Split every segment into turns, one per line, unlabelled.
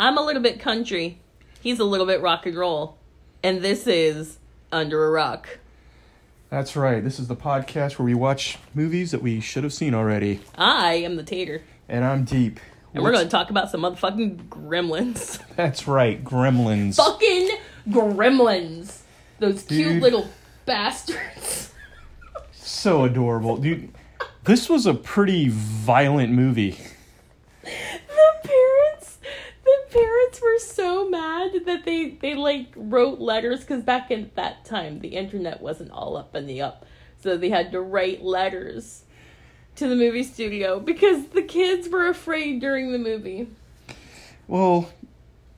I'm a little bit country. He's a little bit rock and roll. And this is Under a Rock.
That's right. This is the podcast where we watch movies that we should have seen already.
I am the tater.
And I'm deep.
And we're going to talk about some motherfucking gremlins.
That's right, Gremlins.
Fucking gremlins. Those cute little bastards.
So adorable, dude. This was a pretty violent movie.
the parents the parents were so mad that they they like wrote letters because back in that time the internet wasn't all up in the up so they had to write letters to the movie studio because the kids were afraid during the movie
Well,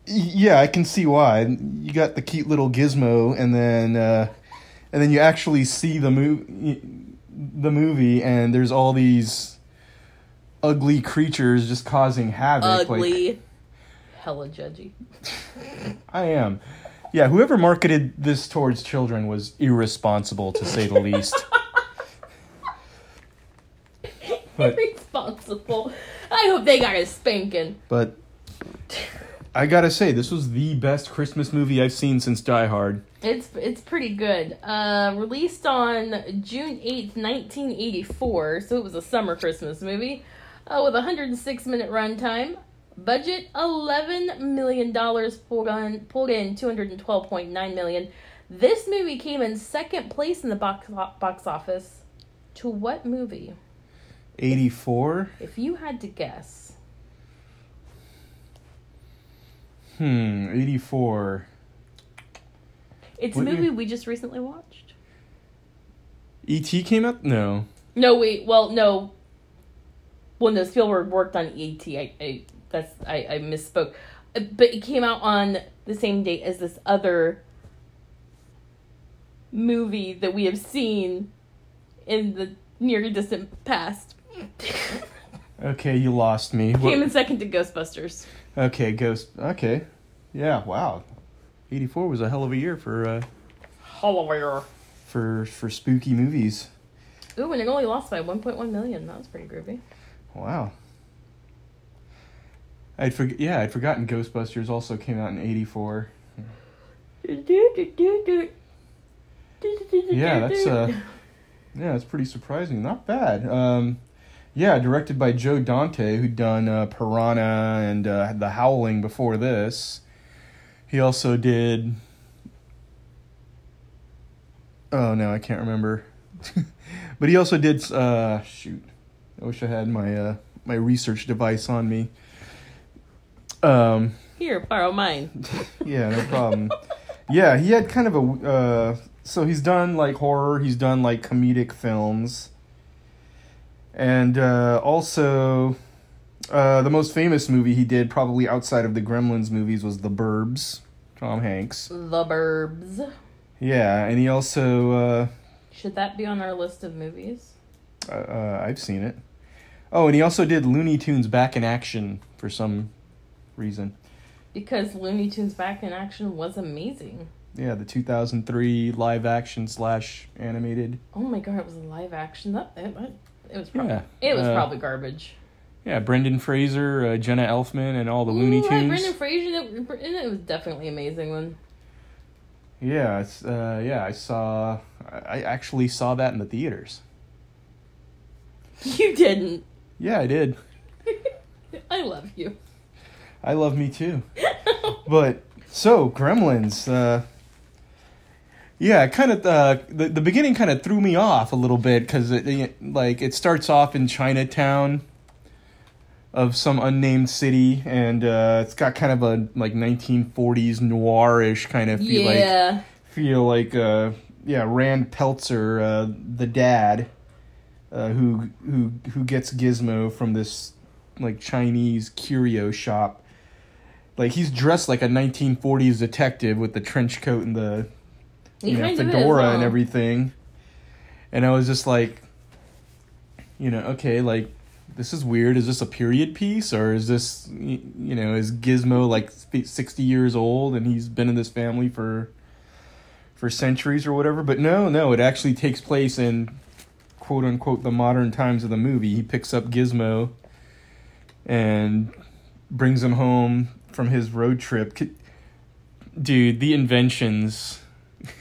yeah, I can see why. You got the cute little gizmo, and then uh, and then you actually see the movie, the movie, and there's all these ugly creatures just causing havoc. Like,
ugly hella judgy
I am. Yeah, whoever marketed this towards children was irresponsible, to say the least. But-
irresponsible i hope they got a spanking
But I gotta say, this was the best Christmas movie I've seen since Die Hard.
It's it's pretty good. Uh, released on June eighth, nineteen eighty four. So it was a summer Christmas movie, uh, with a hundred and six minute runtime. Budget eleven million dollars pulled on pulled in two hundred and twelve point nine million. This movie came in second place in the box box office. To what movie?
84?
If you had to guess,
Hmm, 84.
it's a
What year?
movie we just recently watched.
E.T. Came out? No.
No, wait. Well, no. Well, no. Spielberg worked on ET. I, I that's I, I misspoke. But it came out on the same date as this other movie that we have seen in the near distant past.
Okay, you lost me. What-
Came in second to Ghostbusters.
Okay, Ghost. Okay. Yeah, wow. 84 was a hell of a year for uh
Holloway.
for for spooky movies.
Ooh, and it only lost by 1.1 million. That was pretty groovy.
Wow. I'd forg- yeah, I'd forgotten Ghostbusters also came out in 84. Yeah, that's uh yeah, that's pretty surprising. Not bad. Um yeah, directed by Joe Dante who'd done uh, Piranha and uh, The Howling before this. He also did Oh no, I can't remember. but he also did uh shoot. I wish I had my uh my research device on me. Um
Here, borrow mine.
yeah, no problem. yeah, he had kind of a uh so he's done like horror, he's done like comedic films. And uh also uh the most famous movie he did probably outside of the Gremlins movies was The Burbs, Tom Hanks.
The Burbs.
Yeah, and he also uh
Should that be on our list of movies?
uh, uh I've seen it. Oh, and he also did Looney Tunes Back in Action for some reason.
Because Looney Tunes Back in Action was amazing.
Yeah, the 2003 live action slash animated.
Oh my god, it was a live action. That it, it- was probably
Yeah,
it was
uh,
probably garbage.
Yeah, Brendan Fraser, uh, Jenna Elfman, and all the Looney
Ooh, right,
Tunes.
Brendan Fraser. It, it was definitely amazing one.
Yeah, it's, uh, yeah, I saw. I actually saw that in the theaters.
You didn't.
Yeah, I did.
I love you.
I love me too. But so Gremlins, uh, yeah, kind of uh, the the beginning kind of threw me off a little bit because it, it like it starts off in Chinatown of some unnamed city, and uh, it's got kind of a like 1940s noirish kind of feel like
yeah.
feel like uh yeah Rand Peltzer uh the dad uh who who who gets Gizmo from this like Chinese curio shop like he's dressed like a 1940s detective with the trench coat and the you know
kind of is,
fedora and everything and I was just like you know okay like this is weird is this a period piece or is this you know is Gizmo like 60 years old and he's been in this family for for centuries or whatever. But no, no, it actually takes place in quote unquote the modern times of the movie. He picks up Gizmo and brings him home from his road trip. Dude, the inventions.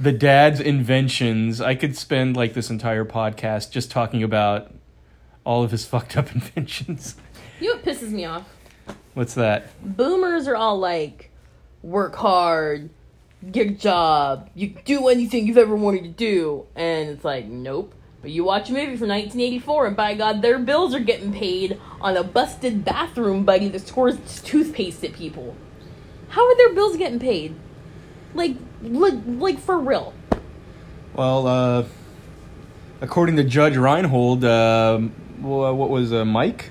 the dad's inventions. I could spend like this entire podcast just talking about all of his fucked up inventions.
You know what pisses me off?
What's that?
Boomers are all like, work hard, get a job, you do anything you've ever wanted to do. And it's like, nope. But you watch a movie from 1984, and by God, their bills are getting paid on a busted bathroom buddy that scores toothpaste at people. How are their bills getting paid? Like, like, like for real.
Well, uh, according to Judge Reinhold, wha- what was uh, Mike?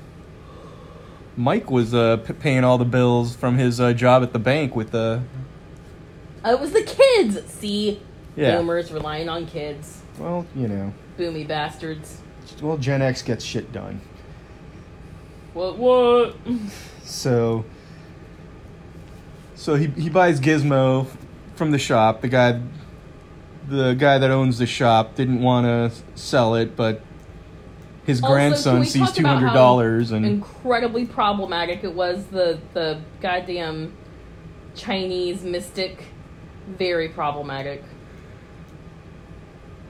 Mike was uh, p- paying all the bills from his uh, job at the bank with the.
Uh, it was the kids. See,
Yeah.
boomers relying on kids,
Well, you know.
boomy bastards.
Well, Gen X gets shit done.
What? What?
So. So he he buys Gizmo from the shop. The guy, the guy that owns the shop, didn't want to sell it, but his
Also,
grandson sees two hundred dollars and
incredibly problematic it was the the goddamn Chinese mystic. Very problematic.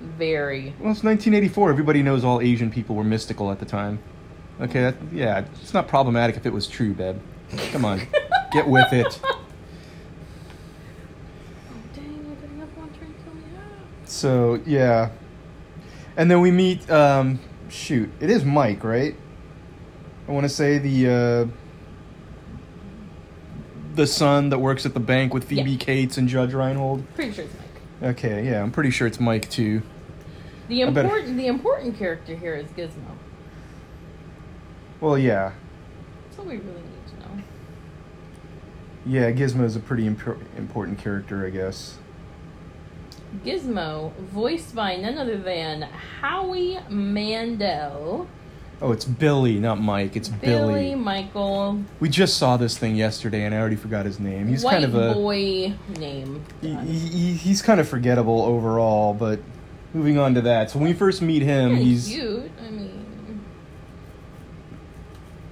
Very.
Well, it's 1984. Everybody knows all Asian people were mystical at the time. Okay, that, yeah, it's not problematic if it was true, Beb. Come on, get with it.
Dang, I got enough one trying to kill me out.
So yeah, and then we meet. Um, shoot, it is Mike, right? I want to say the uh, the son that works at the bank with Phoebe
Yeah.
Cates and Judge Reinhold.
Pretty sure it's Mike.
Okay, yeah, I'm pretty sure it's Mike too.
The important the important character here is Gizmo.
Well, yeah,
That's all we really need to know.
yeah, Gizmo's a pretty impor- important character, I guess.
Gizmo, voiced by none other than Howie Mandel,
Oh, it's Billy, not Mike. It's
Billy,
Billy.
Michael,
We just saw this thing yesterday, and I already forgot his name. He's
white
kind of a
boy name.
he, he, he's kind of forgettable overall. But moving on to that, so when we first meet him,
Kinda
he's
cute. I mean,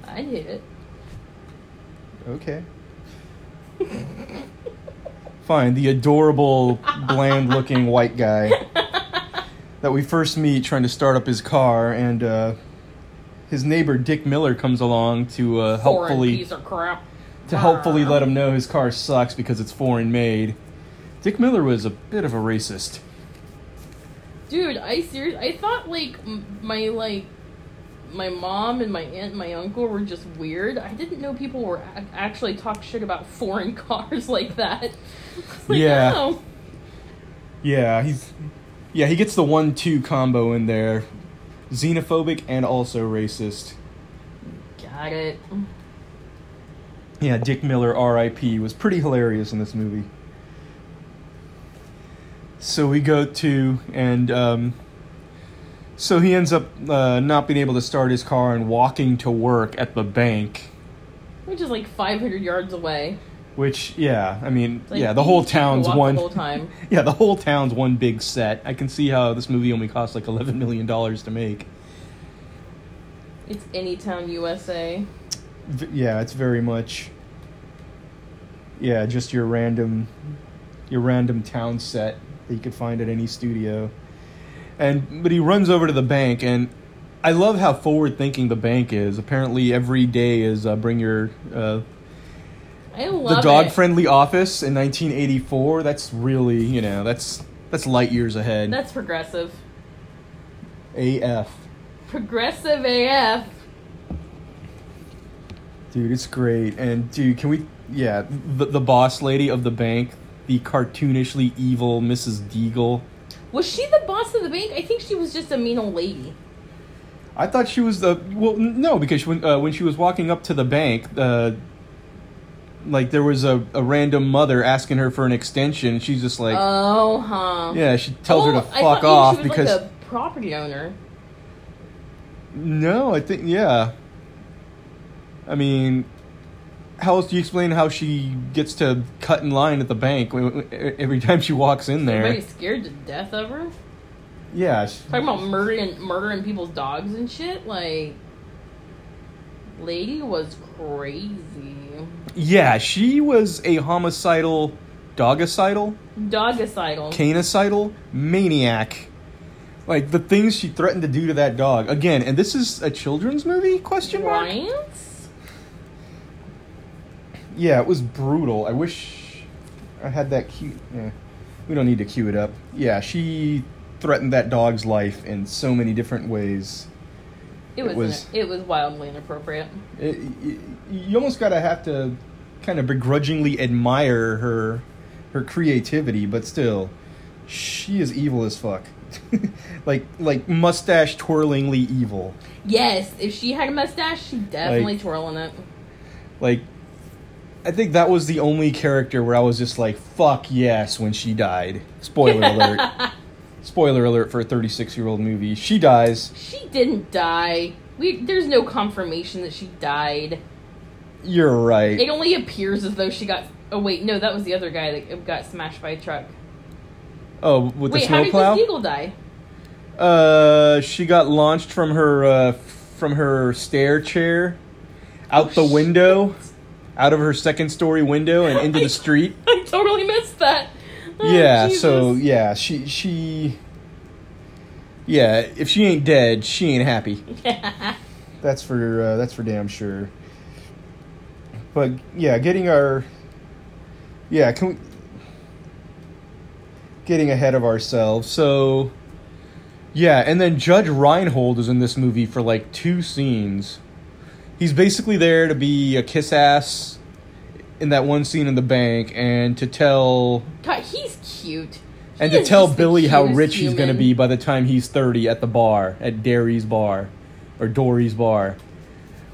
I'd hit it.
okay. Fine, the adorable, bland-looking white guy that we first meet trying to start up his car, and uh, his neighbor Dick Miller comes along to uh, helpfully
piece of crap.
to helpfully let him know his car sucks because it's foreign made. Dick Miller was a bit of a racist.
Dude, I serious. I thought like my like my mom and my aunt and my uncle were just weird. I didn't know people were ac- actually talk shit about foreign cars like that. Like,
Yeah.
oh.
Yeah, he's yeah, he gets the one-two combo in there. Xenophobic and also racist.
Got it.
Yeah, Dick Miller R.I.P. was pretty hilarious in this movie. So we go to and um so he ends up uh, not being able to start his car and walking to work at the bank.
Which is like 500 yards away.
Which, yeah, I mean,
Like,
yeah, the whole town's one.
The whole time.
Yeah, the whole town's one big set. I can see how this movie only cost like eleven million dollars to make.
It's Anytown, USA.
V- yeah, it's very much. Yeah, just your random, your random town set that you could find at any studio. And but he runs over to the bank, and I love how forward thinking the bank is. Apparently, every day is uh, bring your uh,
I love
the dog
it.
friendly office in 1984. That's really you know that's that's light years ahead.
That's progressive.
AF.
Progressive AF.
Dude, it's great. And dude, can we? Yeah, the the boss lady of the bank, the cartoonishly evil Mrs. Deagle.
Was she the boss of the bank? I think she was just a mean old lady.
I thought she was the well, no, because when uh, when she was walking up to the bank, uh, like there was a, a random mother asking her for an extension. She's just like,
oh, huh.
yeah, she tells her
Oh,
to
I
fuck
thought
off
was
because
like a property owner.
no, I think yeah. I mean, how else do you explain how she gets to cut in line at the bank every time she walks in there?
Everybody's scared to death of her.
Yeah, she-
Talking about murdering murdering people's dogs and shit. Like, Lady was crazy.
Yeah, she was a homicidal, dogicidal,
Dogicidal.
canicidal maniac. Like the things she threatened to do to that dog. Again, and this is a children's movie? Question mark.
Right?
Yeah, it was brutal. I wish I had that cue. Yeah, we don't need to cue it up. Yeah, she threatened that dog's life in so many different ways.
It
It
was, it was wildly inappropriate.
It, y- you almost gotta have to kind of begrudgingly admire her her creativity, but still, she is evil as fuck. like like mustache twirlingly evil.
Yes, if she had a mustache, she'd definitely
Like-
twirling it.
Like I think that was the only character where I was just like, fuck yes when she died. Spoiler alert. Spoiler alert for a 36 year old movie. She dies.
She didn't die. We there's no confirmation that she died.
You're right.
It only appears as though she got. Oh wait, no, that was the other guy that got smashed by a truck.
Oh, with
wait,
the
how did
snowplow?
Deagle die?
Uh, she got launched from her uh, from her stair chair out the
Oh, shit.
Out of her second story window and into
I-
the street.
I totally missed that. Oh,
yeah, so yeah, she she Yeah, if she ain't dead, she ain't happy. That's for uh, that's for damn sure. But yeah, getting our yeah, can we, getting ahead of ourselves. So yeah, and then Judge Reinhold is in this movie for like two scenes. He's basically there to be a kiss ass in that one scene in the bank and to tell
God, he's cute.
and to tell Billy how rich he's going to be by the time he's 30 at the bar, at Derry's bar or Dory's bar.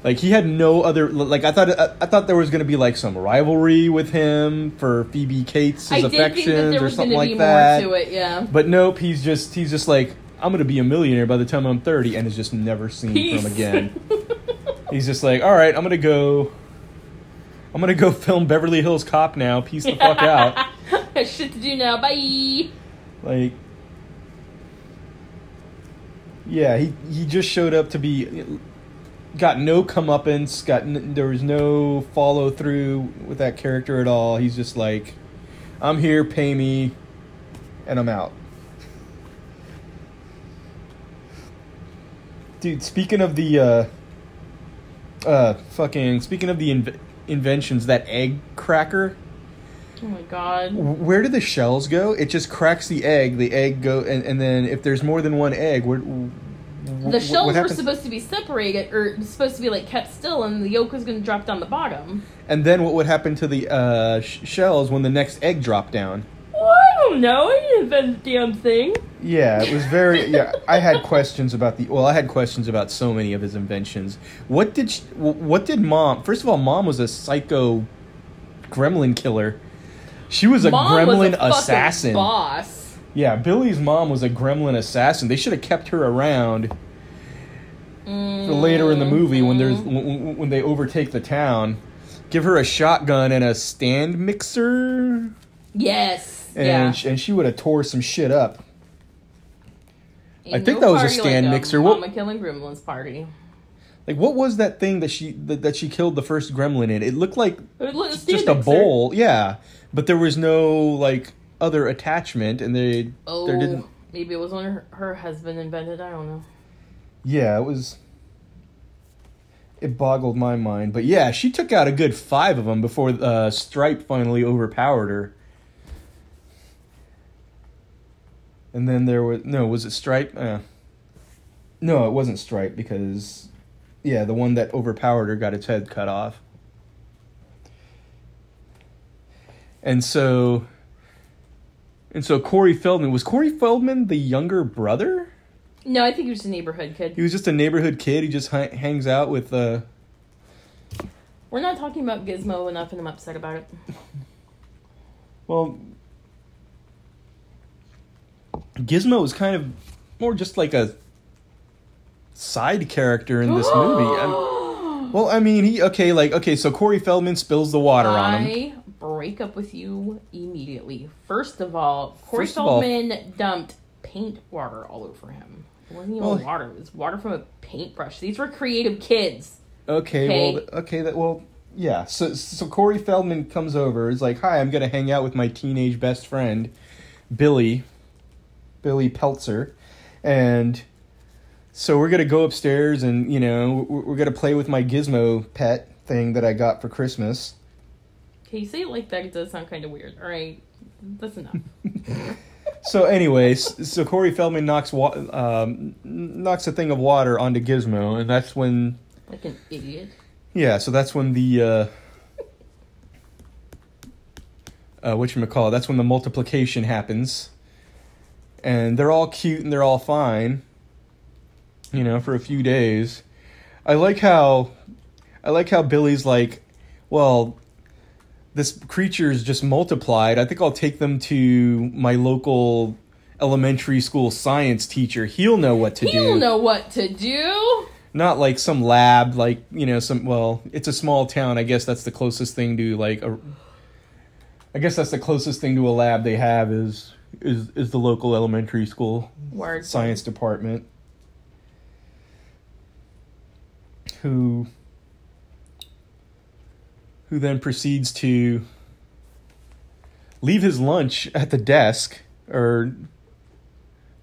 Like he had no other like I thought I, I thought there was going to be like some rivalry with him for Phoebe Cates'
I did think that
affections or something like that.
it. Yeah.
But nope, he's just he's just like I'm going to be a millionaire by the time I'm 30 and is just never seen
Peace.
from again. he's just like, "All right, I'm to go I'm to go film Beverly Hills Cop now. Peace the fuck out."
Shit to do now. Bye.
Like, yeah, he he just showed up to be, got no comeuppance, got n- there was no follow through with that character at all. He's just like, I'm here, pay me, and I'm out. Dude, speaking of the, uh, uh, fucking, speaking of the inv- inventions, that egg cracker.
Oh my god.
Where do the shells go? It just cracks the egg. The egg go, and, and then if there's more than one egg, where wh-
The shells were supposed to be separated, or supposed to be like kept still, and the yolk was going to drop down the bottom.
and then what would happen to the uh, sh- shells when the next egg dropped down?
Don't know. I didn't invent the damn thing.
Yeah, it was very. Yeah, I had questions about the. Well, I had questions about so many of his inventions. What did sh- wh- what did mom? First of all, mom was a psycho gremlin killer. She was a
Mom
gremlin
was a
assassin.
Boss.
Yeah, Billy's mom was a gremlin assassin. They should have kept her around for later in the movie when there's
Mm-hmm.
when, when they overtake the town. Give her a shotgun and a stand mixer,
Yes.
And
yeah.
sh- and she would have tore some shit up. I think
no
that was a stand
like
mixer. What-
Mama killing gremlins party.
Like what was that thing that she that, that she killed the first gremlin in? It looked like
It a stand
just a
mixer.
bowl, yeah, but there was no like other attachment, and they
Oh,
there didn't.
maybe it was when her, her husband invented. I don't know.
Yeah, it was. It boggled my mind, but yeah, she took out a good five of them before uh, Stripe finally overpowered her. And then there was no, was it Stripe? Uh, no, it wasn't Stripe because, yeah, the one that overpowered her got its head cut off. And so, and so Corey Feldman was Corey Feldman the younger brother?
No, I think he was a neighborhood kid.
He was just a neighborhood kid. He just hi- hangs out with. Uh,
We're not talking about Gizmo enough, and I'm upset about it.
well, Gizmo is kind of more just like a side character in this movie. I'm- well, I mean, he okay, like okay, so Corey Feldman spills the water on him.
I break up with you immediately. First of all, Corey
First of all-
Feldman dumped paint water all over him. It wasn't even
Well-
water; it was water from a paintbrush. These were creative kids.
Okay,
Okay.
well, okay, that well, yeah. So so Corey Feldman comes over. Is like, hi, I'm gonna hang out with my teenage best friend, Billy, Billy Peltzer, and so we're gonna go upstairs and you know we're, gonna play with my Gizmo pet thing that I got for Christmas.
Okay, you say it like that, it does sound kind of weird. All right, that's enough.
So, anyways, so Corey Feldman knocks wa- um, knocks a thing of water onto Gizmo, and that's when
like an idiot.
Yeah, so that's when the uh uh what you call that's when the multiplication happens. And they're all cute and they're all fine. You know, for a few days. I like how I like how Billy's like, well, this creature's just multiplied. I think I'll take them to my local elementary school science teacher. He'll know what to do
He'll know what to do.
not like some lab like you know some well it's a small town i guess that's the closest thing to like a i guess that's the closest thing to a lab they have is is is the local elementary school
Word.
science department who who then proceeds to leave his lunch at the desk or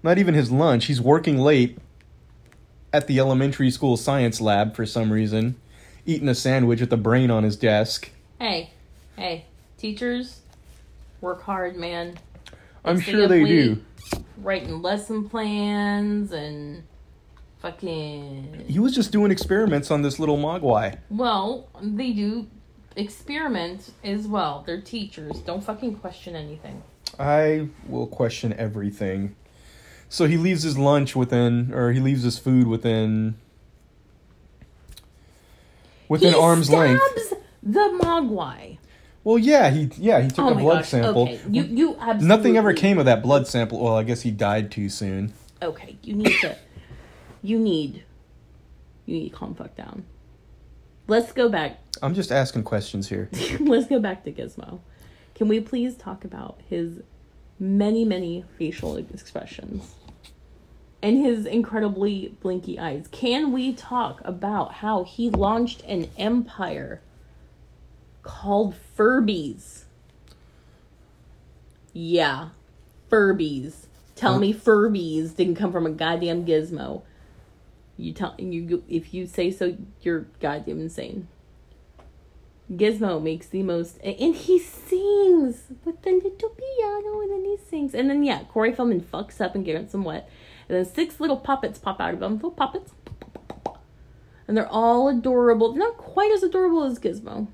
not even his lunch he's working late at the elementary school science lab for some reason eating a sandwich with a brain on his desk
Hey, hey, teachers, work hard, man.
I'm sure they do
Writing lesson plans and fucking.
he was just doing experiments on this little mogwai
Well, they do experiment as well. They're teachers. Don't fucking question anything.
I will question everything. So he leaves his lunch within, or he leaves his food within, within
he
arm's length.
the mogwai.
Well, yeah, he yeah he took
Oh
a
my
blood
gosh.
sample.
Okay, you you absolutely.
Nothing ever came of that blood sample. Well, I guess he died too soon.
Okay, you need to. You need. You need to calm fuck down. Let's go back.
I'm just asking questions here.
Let's go back to Gizmo. Can we please talk about his many, many facial expressions and his incredibly blinky eyes? Can we talk about how he launched an empire called Furbies? Yeah, Furbies. Tell me Furbies didn't come from a goddamn gizmo. You tell you if you say so, you're goddamn insane. Gizmo makes the most, and he sings with the little piano, and then he sings, and then yeah, Corey Feldman fucks up and gets some wet, and then six little puppets pop out of him, little puppets, and they're all adorable. They're not quite as adorable as Gizmo.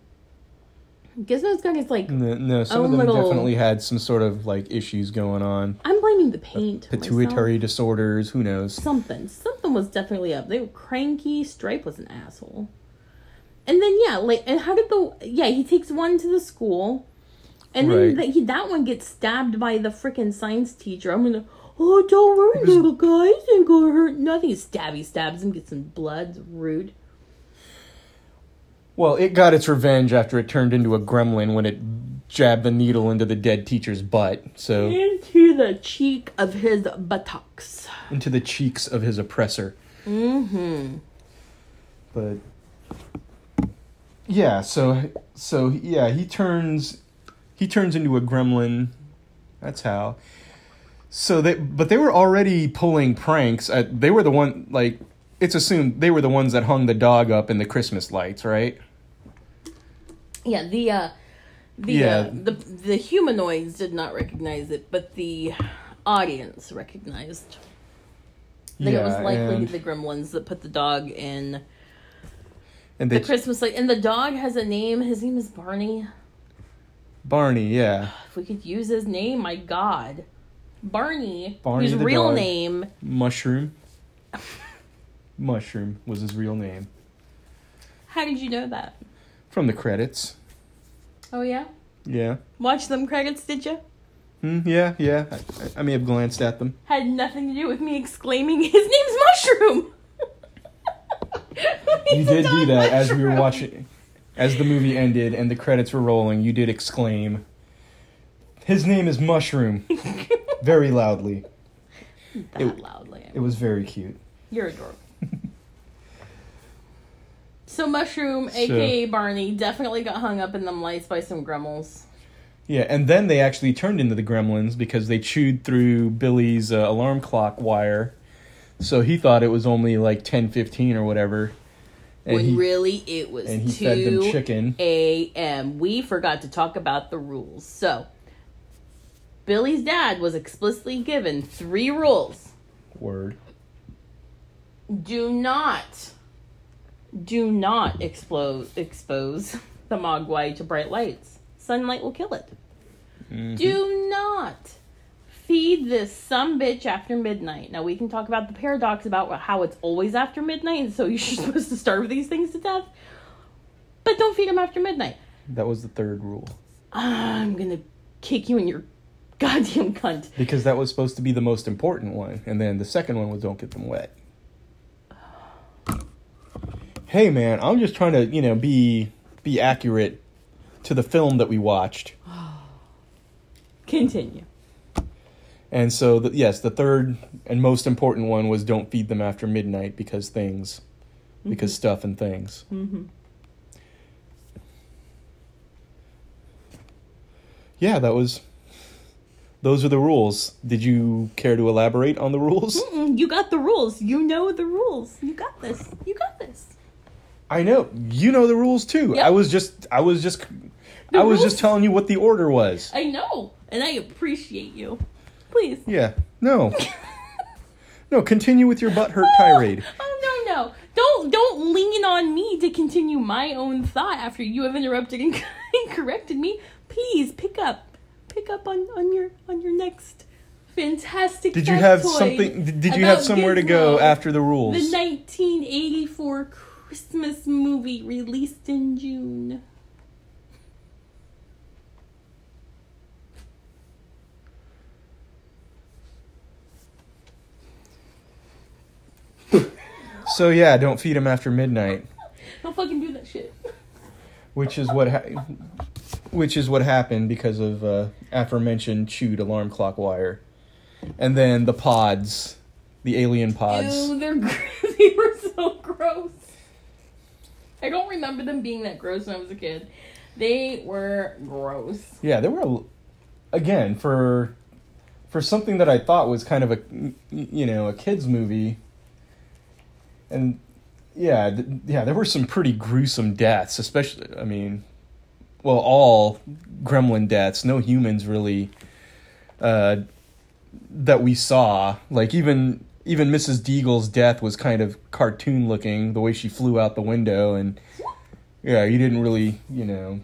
Gizmo's got his like,
No, no some of them
little-
definitely had some sort of like issues going on,
I'm blaming the paint. myself.
pituitary disorders. Who knows?
something. Something was definitely up. They were cranky. Stripe was an asshole. And then yeah, like and how did the yeah he takes one to the school, and then the, he, that one gets stabbed by the freaking science teacher. I'm gonna oh don't worry little guy guys ain't gonna hurt nothing. Stabby stabs him, gets some blood. Rude.
Well, it got its revenge after it turned into a gremlin when it jabbed the needle into the dead teacher's butt. So
Into the cheek of his buttocks.
into the cheeks of his oppressor.
Mm-hmm.
But yeah, so so yeah, he turns he turns into a gremlin. That's how. So they but they were already pulling pranks. At, they were the one like it's assumed they were the ones that hung the dog up in the Christmas lights, right?
Yeah, the uh the
Yeah.
uh, the the humanoids did not recognize it, but the audience recognized. I think it was likely
and,
the gremlins that put the dog in
and
the Christmas light. And the dog has a name. His name is Barney.
Barney, yeah,
If we could use his name, my God. Barney,
Barney the
real
dog.
name.
Mushroom. Mushroom was his real name
How did you know that?
From the credits.
Oh, yeah?
Yeah.
Watch them credits, did you?
Hmm, yeah, yeah. I, I may have glanced at them.
Had nothing to do with me exclaiming, his name's Mushroom!
You did do that as we were watching, as the movie ended and the credits were rolling. You did exclaim, "His name is Mushroom," very loudly.
that
It-
loudly.
It was very cute.
You're adorable. So Mushroom,
So-
aka Barney, definitely got hung up in them lights by some gremlins.
Yeah, and then they actually turned into the gremlins because they chewed through Billy's uh, alarm clock wire. So he thought it was only like 10, 15 or whatever. And
when
he,
really it was
and he fed them
2
chicken.
a.m. We forgot to talk about the rules. So, Billy's dad was explicitly given three rules.
Word.
Do not, do not explode, expose the Mogwai to bright lights. Sunlight will kill it.
Mhm.
Do not feed this some bitch after midnight. Now we can talk about the paradox about how it's always after midnight, and so you're supposed to starve these things to death. But don't feed them after midnight.
That was the third rule.
I'm gonna kick you in your goddamn cunt.
Because that was supposed to be the most important one. And then the second one was don't get them wet. Hey man, I'm just trying to, you know, be be accurate to the film that we watched.
Continue.
And so, the, yes, the third and most important one was don't feed them after midnight because things, because stuff and things.
Mm-hmm.
Yeah, that was. Those are the rules. Did you care to elaborate on the rules?
Mm-mm, you got the rules. You know the rules. You got this. You got this.
I know you know the rules too.
Yep.
I was just, I was just,
The
I was
rules-
just telling you what the order was.
I know, and I appreciate you. Please.
Yeah. No. no. Continue with your butthurt tirade.
Oh no no! Don't don't lean on me to continue my own thought after you have interrupted and, corrected me. Please pick up, pick up on on your on your next fantastic.
Did you have something? Did you have somewhere to go after the rules?
the 1984 Christmas movie released in June?
So yeah, don't feed him after midnight,
Don't fucking do that shit.
which is what ha- which is what happened because of uh, aforementioned chewed alarm clock wire, and then the pods, the alien pods.
Ew, they're they were so gross. I don't remember them being that gross when I was a kid. They were gross.
Yeah, they were, again for for something that I thought was kind of a you know a kids movie, and yeah, th- yeah, there were some pretty gruesome deaths, especially I mean, well, all gremlin deaths. No humans really uh, that we saw. Like even even Mrs. Deagle's death was kind of cartoon looking, the way she flew out the window, and yeah, you didn't really you know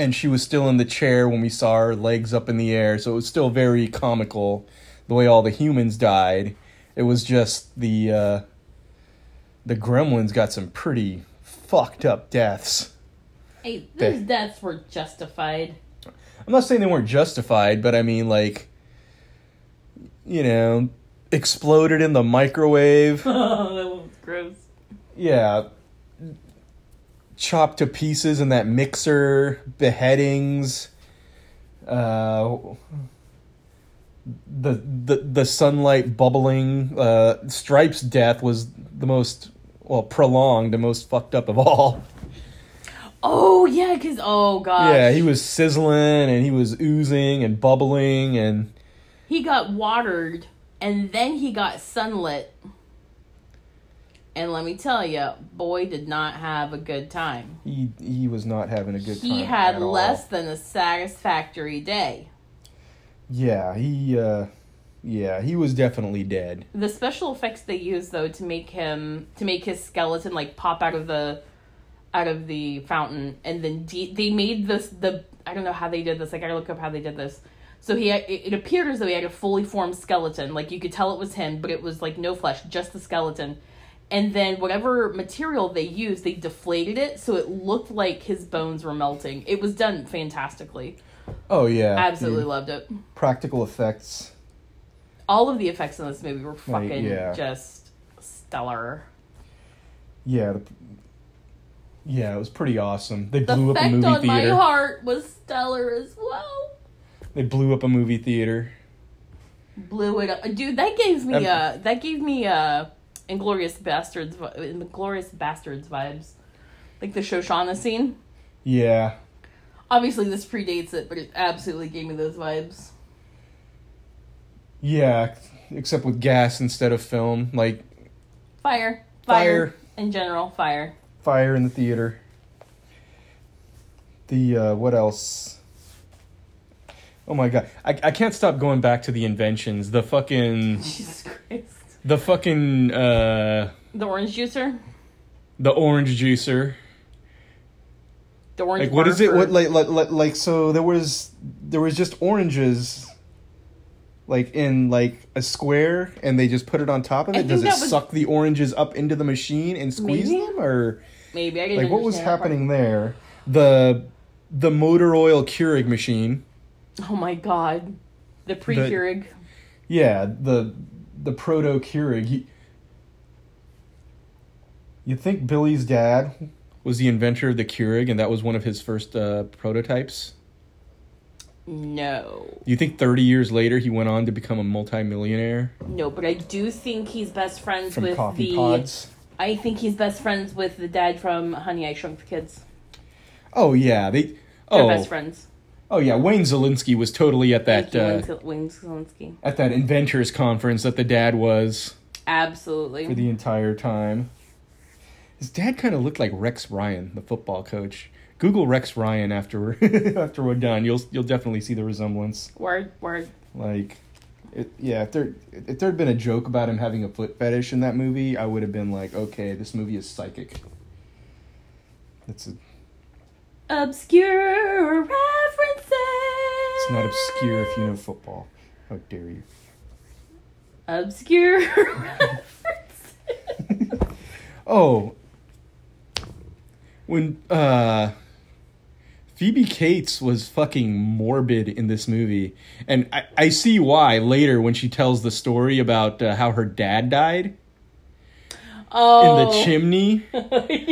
and she was still in the chair when we saw her legs up in the air so it was still very comical the way all the humans died it was just the uh the gremlins got some pretty fucked up deaths
Hey, those deaths were justified.
i'm not saying they weren't justified but i mean like you know exploded in the microwave
Oh, that was gross.
yeah chopped to pieces in that mixer beheadings uh the the the sunlight bubbling uh stripes death was the most well prolonged the most fucked up of all
Oh yeah, cause oh god.
yeah he was sizzling and he was oozing and bubbling and
he got watered and then he got sunlit. And let me tell you, boy did not have a good time.
he he was not having a good time
He had
at all.
less than a satisfactory day.
yeah he uh yeah he was definitely dead
The special effects they used though to make him to make his skeleton like pop out of the out of the fountain and then de- they made this the I don't know how they did this. I gotta look up how they did this. So he had, it, it appeared as though he had a fully formed skeleton. Like you could tell it was him, but it was like no flesh, just the skeleton. And then whatever material they used, they deflated it so it looked like his bones were melting. It was done fantastically.
oh yeah
Absolutely
the
loved it.
practical effects
All of the effects in this movie were
Like,
fucking
yeah.
just stellar.
Yeah, the, yeah, it was pretty awesome. They
The
blew up a
effect
movie
on my heart was stellar as well.
They blew up a movie theater.
Blew it up, dude. That gave me uh that gave me uh Inglourious Basterds, Inglourious Basterds vibes, like the Shoshana scene.
Yeah.
Obviously, this predates it, but it absolutely gave me those vibes.
Yeah, except with gas instead of film. Like
Fire, fire,
Fire.
in general, fire.
fire in the theater. The uh what else? Oh my god. I I can't stop going back to the inventions. The fucking
Jesus Christ.
the fucking uh
The orange juicer,
the orange juicer.
the orange.
Like what is it? What like, like like like so there was there was just oranges like in like a square and they just put it on top of it. Does it
was-
suck the oranges up into the machine and squeeze
Maybe.
them or
Maybe I
like what was happening there? The the motor oil Keurig machine.
Oh my god, the pre Keurig.
Yeah, the the proto Keurig. You, you think Billy's dad was the inventor of the Keurig and that was one of his first uh, prototypes?
No,
You think 30 years later he went on to become a multimillionaire
no, but I do think he's best friends
from
with the.
pods?
I think he's best friends with the dad from Honey I Shrunk the Kids.
Oh yeah, they
They're
Oh.
best friends.
Oh yeah, Wayne Szalinski was totally at that uh,
Wayne Zel- Wayne Zelensky.
at that inventors conference that the dad was
Absolutely.
for the entire time. His dad kind of looked like Rex Ryan, the football coach. Google Rex Ryan after we're after we're done. You'll you'll definitely see the resemblance.
word, word.
Like, it, yeah, if there if there had been a joke about him having a foot fetish in that movie, I would have been like, okay, this movie is psychic. It's a,
Obscure references.
it's not obscure if you know football. How dare you?
Obscure references.
Oh, when uh, Phoebe Cates was fucking morbid in this movie, and I, I see why later when she tells the story about uh, how her dad died
Oh.
in the chimney.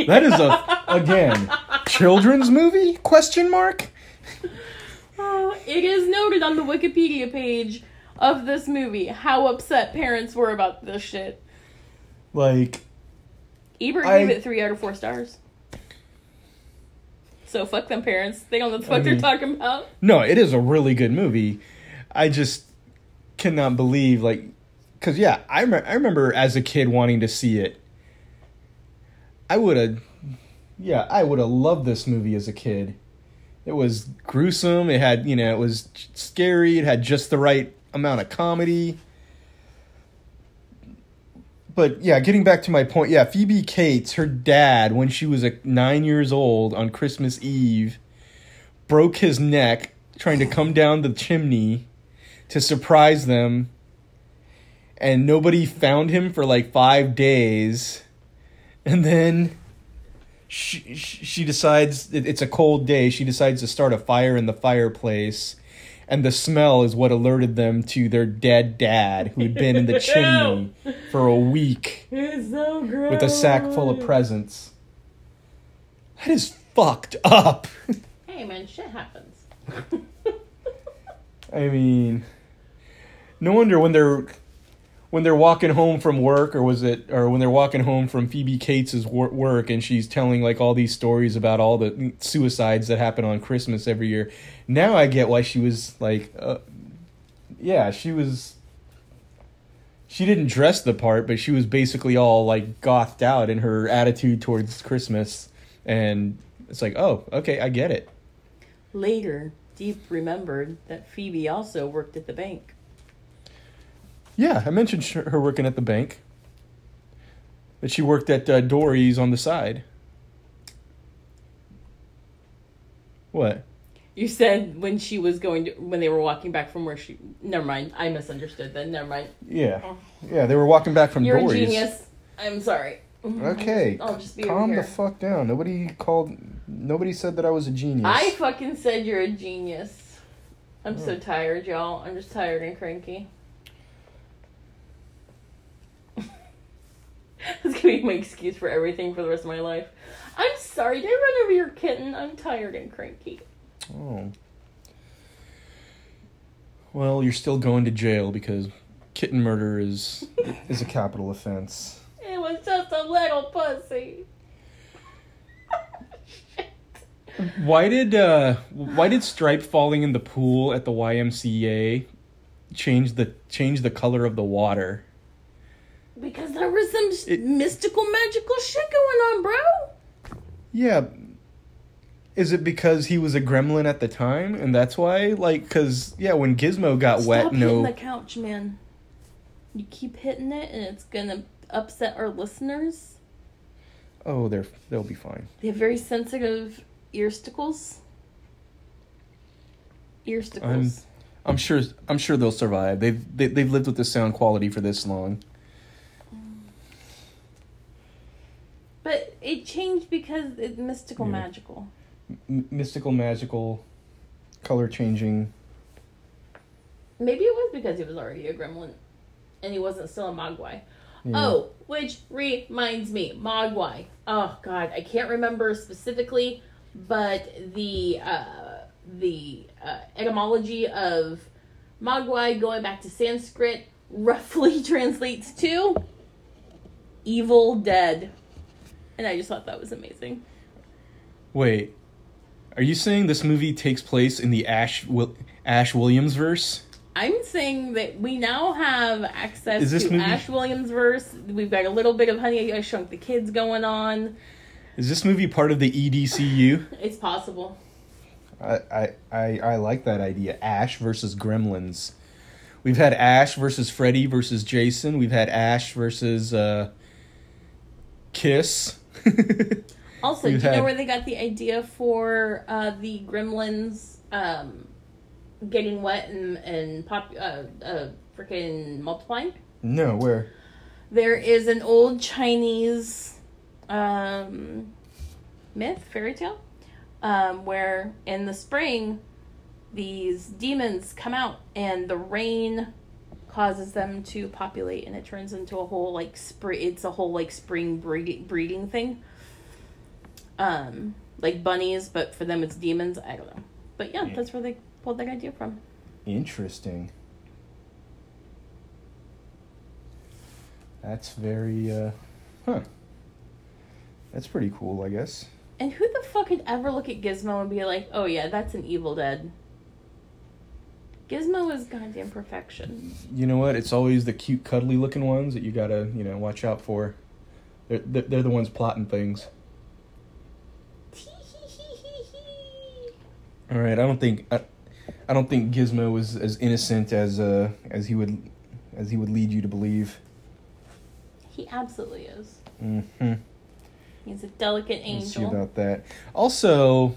That is a again children's movie? Question mark.
Oh, it is noted on the Wikipedia page of this movie how upset parents were about this shit.
Like
Ebert
I-
gave it three out of four stars. So fuck them parents. They don't know what the
I mean-
they're talking about.
no, it is a really good movie. I just cannot believe like because yeah, I I remember as a kid wanting to see it. I would have, yeah, I would have loved this movie as a kid. It was gruesome. It had you know it was scary. It had just the right amount of comedy. But yeah, getting back to my point, yeah, Phoebe Cates, her dad, when she was like nine years old on Christmas Eve, broke his neck trying to come down the chimney to surprise them and nobody found him for like five days and then she, she decides it's a cold day she decides to start a fire in the fireplace and the smell is what alerted them to their dead dad who had been in the chimney for a week
It's so gross.
with a sack full of presents that is fucked up
Hey man, shit happens.
I mean, no wonder when they're when they're walking home from work, or was it, or when they're walking home from Phoebe Cates's wor- work, and she's telling like all these stories about all the suicides that happen on Christmas every year. Now I get why she was like, uh, yeah, she was. She didn't dress the part, but she was basically all like gothed out in her attitude towards Christmas, and it's like, oh, okay, I get it.
Later, Deep remembered that Phoebe also worked at the bank.
Yeah, I mentioned her working at the bank. That she worked at uh, Dory's on the side. What?
You said when she was going to when they were walking back from where she. Never mind. I misunderstood. Then never mind.
Yeah, yeah. They were walking back from
You're
Dory's.
a genius. I'm sorry.
Okay,
I'll just be
calm the fuck down. Nobody called. Nobody said that I was a genius.
I fucking said you're a genius. I'm so
Hmm.
tired, y'all. I'm just tired and cranky. That's gonna be my excuse for everything for the rest of my life. I'm sorry, did I run over your kitten? I'm tired and cranky.
Oh. Well, you're still going to jail because kitten murder is is a capital offense.
Eh, little pussy.
Why did uh why did Stripe falling in the pool at the YMCA change the change the color of the water?
Because there was some
It-
mystical, magical shit going on, bro.
Yeah. Is it because he was a gremlin at the time and that's why like cuz yeah when Gizmo got
Stop
wet
hitting
no
the couch, man. You keep hitting it, and it's gonna upset our listeners.
Oh, they're they'll be fine.
They have very sensitive earsticles. Earsticles.
I'm sure I'm sure they'll survive. They've they, they've lived with this sound quality for this long.
But it changed because it's mystical,
Yeah.
magical.
M- mystical magical color changing.
Maybe it was because he was already a gremlin, and he wasn't still a mogwai.
Yeah.
Oh, which reminds me, Mogwai. Oh God, I can't remember specifically, but the uh, the uh, etymology of Mogwai, going back to Sanskrit, roughly translates to evil dead, and I just thought that was amazing.
Wait. Are you saying this movie takes place in the Ash Ash Williams verse?
I'm saying that we now have access to
movie-
Ash Williams verse. We've got a little bit of Honey I Shrunk the Kids going on.
Is this movie part of the EDCU?
It's possible.
I, I, I, I like that idea. Ash versus Gremlins. We've had Ash versus Freddy versus Jason. We've had Ash versus uh, Kiss.
Also,
We've
do you know where they got the idea for uh, the gremlins um, getting wet and and pop uh, uh, freaking multiplying?
no, where?
There is an old Chinese um, myth, fairy tale, um, where in the spring these demons come out and the rain causes them to populate and it turns into a whole like spring it's a whole like spring breeding breeding thing um like bunnies but for them it's demons i don't know but yeah
Yeah.
that's where they pulled that idea from
Interesting. That's very, uh, huh. That's pretty cool, I guess.
and who the fuck could ever look at gizmo and be like oh yeah that's an evil dead gizmo is goddamn perfection
You know what? It's always the cute, cuddly looking ones that you gotta, you know, watch out for. They're, they're, the ones plotting things. All right, I don't think I, I don't think Gizmo was as innocent as uh as he would as he would lead you to believe.
he absolutely is
Mm-hmm.
he's a delicate
We'll see
angel
about that. Also,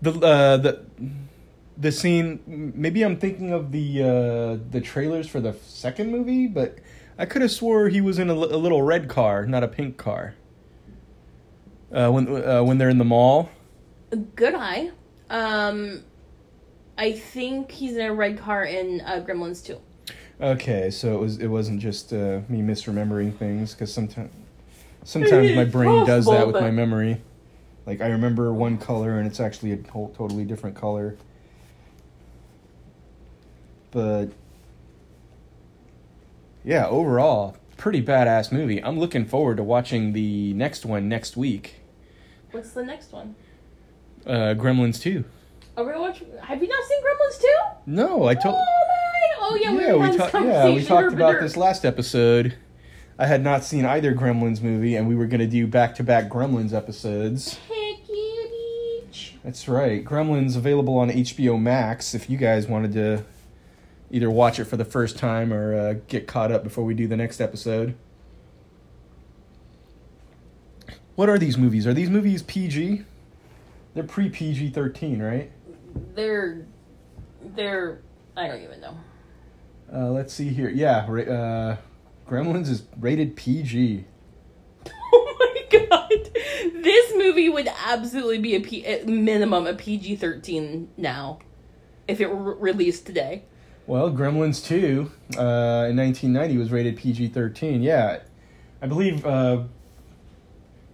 the uh, the the scene. Maybe I'm thinking of the uh, the trailers for the second movie, but I could have swore he was in a, a little red car, not a pink car. Uh, when uh, when they're in the mall.
good eye um i think he's in a red car in uh, gremlins 2
Okay, so it was it wasn't just uh, me misremembering things because sometimes sometimes my brain does that with my memory. Like I remember one color and it's actually a whole totally different color. But yeah, overall, pretty badass movie. I'm looking forward to watching the next one next week.
what's the next one
Uh, Gremlins 2.
are we gonna have you not seen gremlins 2?
No, I told
oh my oh yeah, we, were
we talked. Yeah, we talked about this last episode. I had not seen either Gremlins movie, and we were going to do back-to-back Gremlins episodes.
Heck yeah, beach.
That's right. Gremlins available on HBO Max. If you guys wanted to either watch it for the first time or uh, get caught up before we do the next episode. What are these movies? Are these movies PG? They're pre PG thirteen, right?
They're they're I don't even know.
Uh, let's see here. Yeah, uh, Gremlins is rated PG.
Oh my god. This movie would absolutely be a P- minimum a PG 13 now if it were released today.
Well, Gremlins 2 uh, in 1990 was rated PG 13. Yeah. I believe, uh,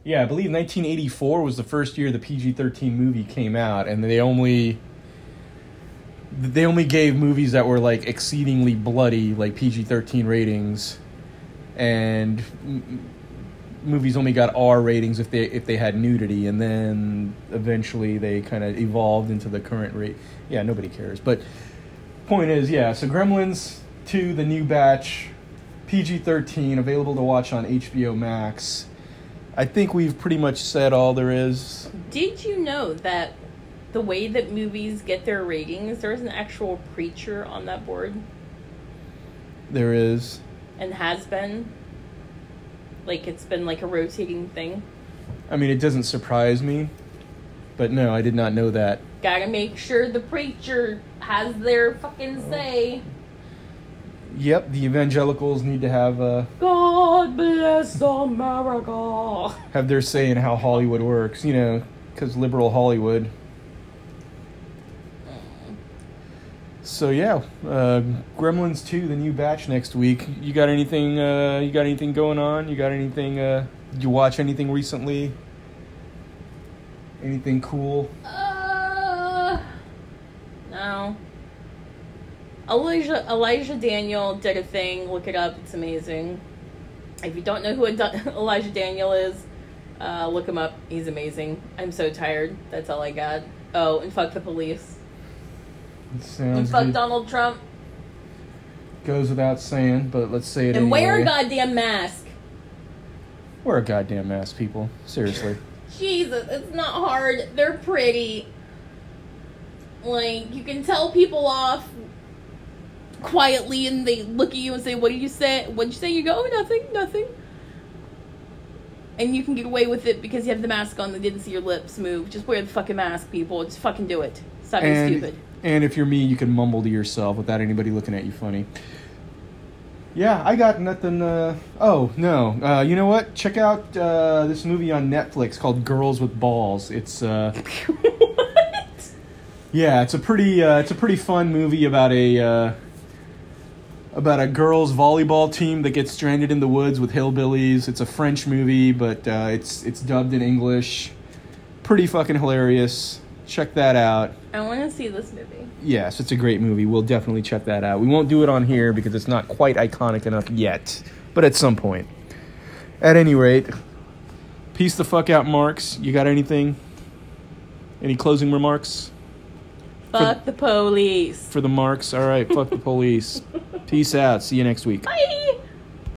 yeah, I believe 1984 was the first year the PG 13 movie came out, and they only. They only gave movies that were like exceedingly bloody, like PG 13 ratings. And m- movies only got R ratings if they if they had nudity, and then eventually they kind of evolved into the current rate. Yeah, nobody cares. But point is, yeah. So Gremlins two, the new batch, PG thirteen, available to watch on HBO Max. I think we've pretty much said all there is.
Did you know that the way that movies get their ratings, there's an actual preacher on that board
There is.
and has been? Like it's been like a rotating thing.
I mean, it doesn't surprise me, but no, I did not know that.
Gotta make sure the preacher has their fucking say.
Yep, the evangelicals need to have a.
God bless America.
have their say in how Hollywood works. You know, because liberal Hollywood. So yeah, uh, Gremlins two, the new batch next week. You got anything? Uh, you got anything going on? You got anything? Uh, did you watch anything recently? Anything cool?
Uh, no. Elijah Elijah Daniel did a thing. Look it up. It's amazing. If you don't know who Elijah Daniel is, uh, look him up. He's amazing. I'm so tired. That's all I got. Oh, and fuck the police.
It
And fuck
good.
Donald Trump.
Goes without saying, but let's say it
And wear a goddamn mask.
Wear a goddamn mask, people. Seriously.
Jesus, it's not hard. They're pretty. Like, you can tell people off quietly and they look at you and say, What did you say? What did you say? You go, oh, nothing, nothing. And you can get away with it because you have the mask on. They didn't see your lips move. Just wear the fucking mask, people. Just fucking do it. Stop being
and,
stupid.
and if you're me, you can mumble to yourself without anybody looking at you funny. Yeah, I got nothing. Uh, oh no, uh, you know what? Check out uh, this movie on Netflix called Girls with Balls. It's uh, yeah, it's a pretty uh, it's a pretty fun movie about a uh, about a girls volleyball team that gets stranded in the woods with hillbillies. It's a French movie, but uh, it's it's dubbed in English. Pretty fucking hilarious. Check that out.
I want to see this movie.
Yes, it's a great movie. We'll definitely check that out. We won't do it on here because it's not quite iconic enough yet, but at some point. At any rate, peace the fuck out, Marks. You got anything? Any closing remarks
Fuck the police.
for the Marks? All right, fuck the police. Peace out. See you next week.
Bye.